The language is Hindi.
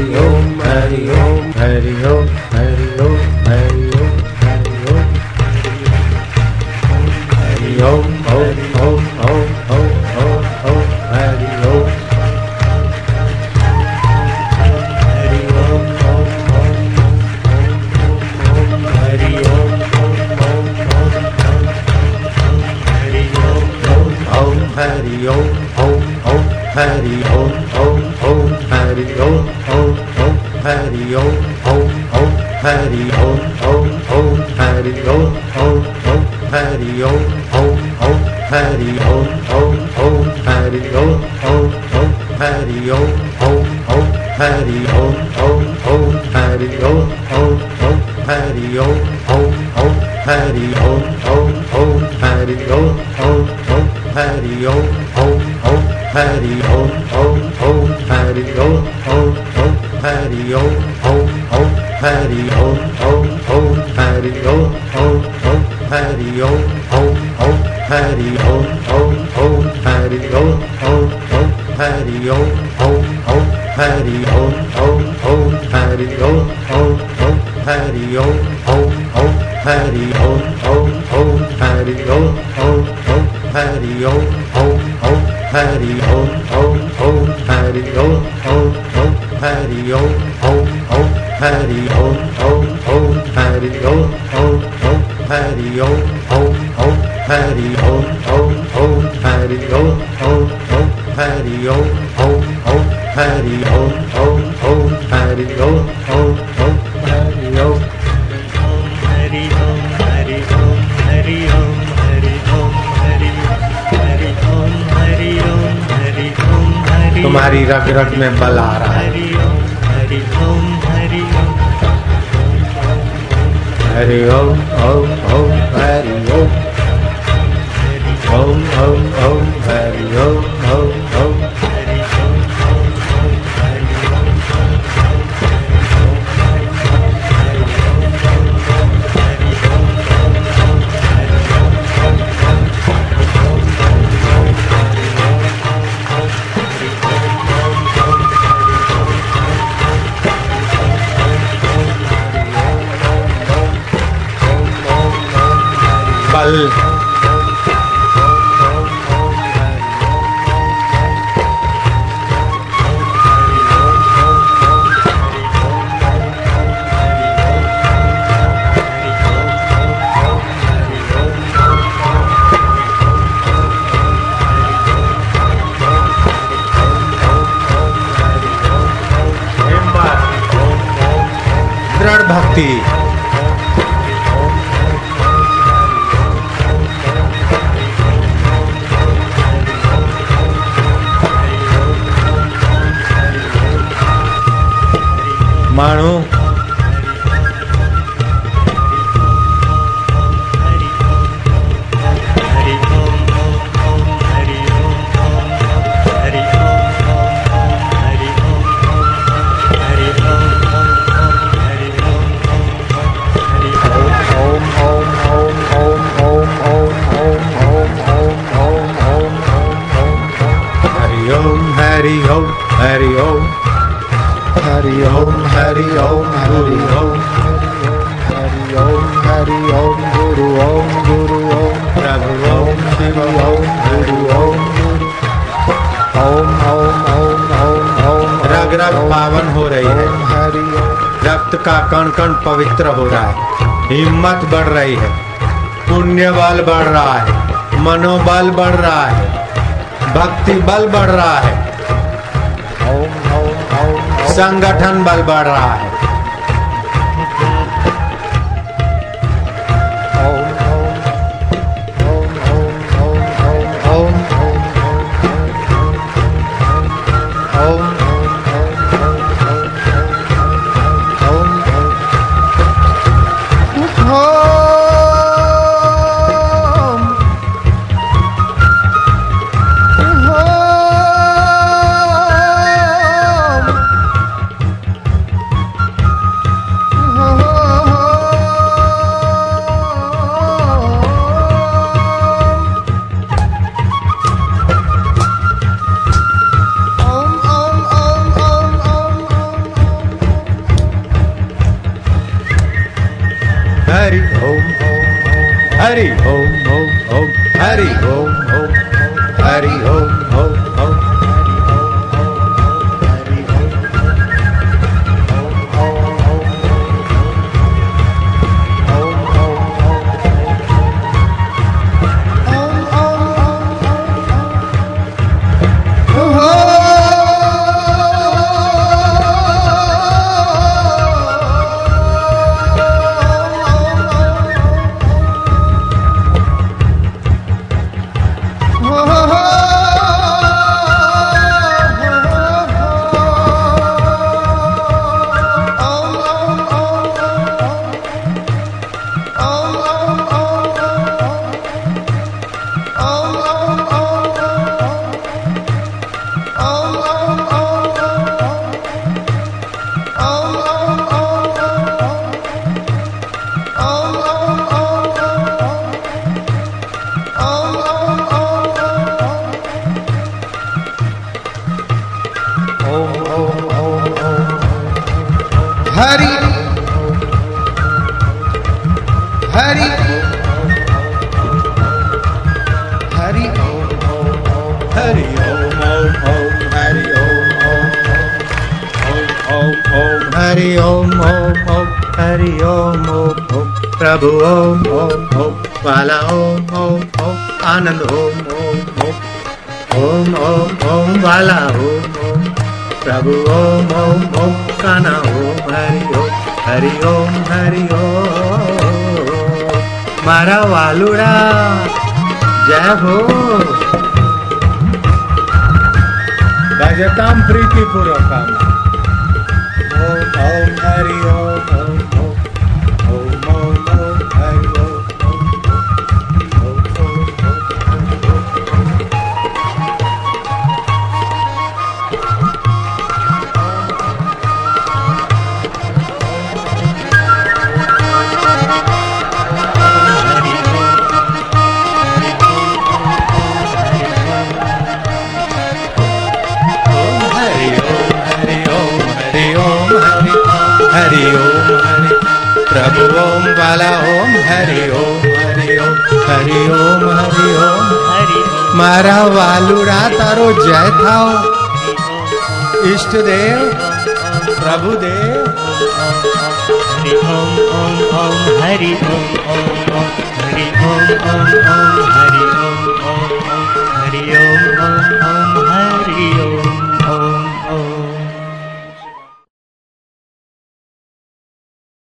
Hari Om, Hari Om, Hari Om, Hari Om. Harry, oh, oh, oh, Harry, oh, oh, oh, Harry, oh, oh, oh, Harry, oh, oh, oh, Harry, oh, oh, oh, Harry, oh, oh, oh, Harry, oh, oh, oh, Harry, oh, oh, oh, Harry, oh, oh, oh, Harry, oh, oh, oh, Harry, oh, oh, oh, Harry, oh, oh, oh, Harry, oh, oh, oh, Harry, oh, oh, oh, Harry, oh, oh, oh, Harry, oh. Hari oh, oh, oh, Hari oh, oh, oh, Hari oh, oh, oh, Hari oh, oh, oh, Hari oh, oh, oh, Hari oh, oh, oh, Hari oh, oh, oh, Hari oh, oh, oh, Hari oh, oh, oh, Hari oh, oh, oh, Hari oh, oh, oh. Hari Om Om Om Hari Om Om Om Hari Om Om Om Hari Om Om Om Om Om Om Hari Om Om Om Hari Om Om Om Hari Om Om Om Hari Om Om Om Hari Om Om Om Hari Om Om Om Hari Om Om Om Hari Om Hari Om Hari Om Hari Om Hari Om Hari Hari Om Hari Om Hari Om Hari तुम्हारी रग रग में बल आ रहा है हरि ओम हरि ओम Howdy ho, ho, ho, howdy ho. Ho, ho, ho, howdy ho, ho, ho. কাল द्रढ़ भक्ति माण्हू ओम हो रही है। हरि रक्त का कण कण पवित्र हो रहा है। हिम्मत बढ़ रही है। पुण्य बल बढ़ रहा है। मनोबल बढ़ रहा है। भक्ति बल बढ़ रहा है। संगठन बल बढ़ रहा है। Hari Om, Hari Om, Om, Hari Om, Om, Hari Om. Hari Hari Hari Om Om Om Hari Om Om Om Om Hari Om Om Om Hari Om Om Om प्रभु ओम ओम ओम बाला ओम ओम ओम आनंद ओम ओम ओम ओम ओम ओम बाला ओम ओम प्रभु ओम ओम ओम काना ओम हरि ओम हरि ओम हरि ओम मारा वालुड़ा। जय हो। भजताम प्रीतिपूर्वकम ओम ओम हरि ओम। प्रभु ओम बाला ओम, हरि ओम हरि ओम हरि ओम हरि ओम। हरि ओम मारा वालुड़ा तारो जय थाओ। इष्ट देव, प्रभु देव। हरि ओम ओम ओम, हरि ओम ओम ओम, हरि ओम